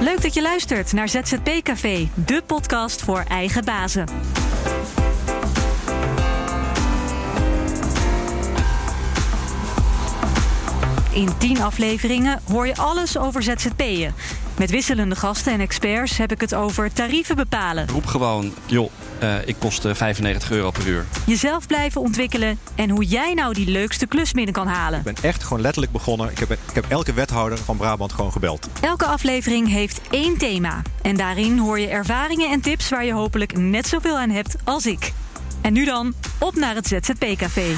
dat je luistert naar ZZP Café, de podcast voor eigen bazen. In 10 afleveringen hoor je alles over ZZP'en. Met wisselende gasten en experts heb ik het over tarieven bepalen. Roep gewoon, joh, ik kost 95 euro per uur. Jezelf blijven ontwikkelen en hoe jij nou die leukste klus binnen kan halen. Ik ben echt gewoon letterlijk begonnen. Ik heb, ik heb elke wethouder van Brabant gewoon gebeld. Elke aflevering heeft één thema. En daarin hoor je ervaringen en tips waar je hopelijk net zoveel aan hebt als ik. En nu dan, op naar het ZZP-café.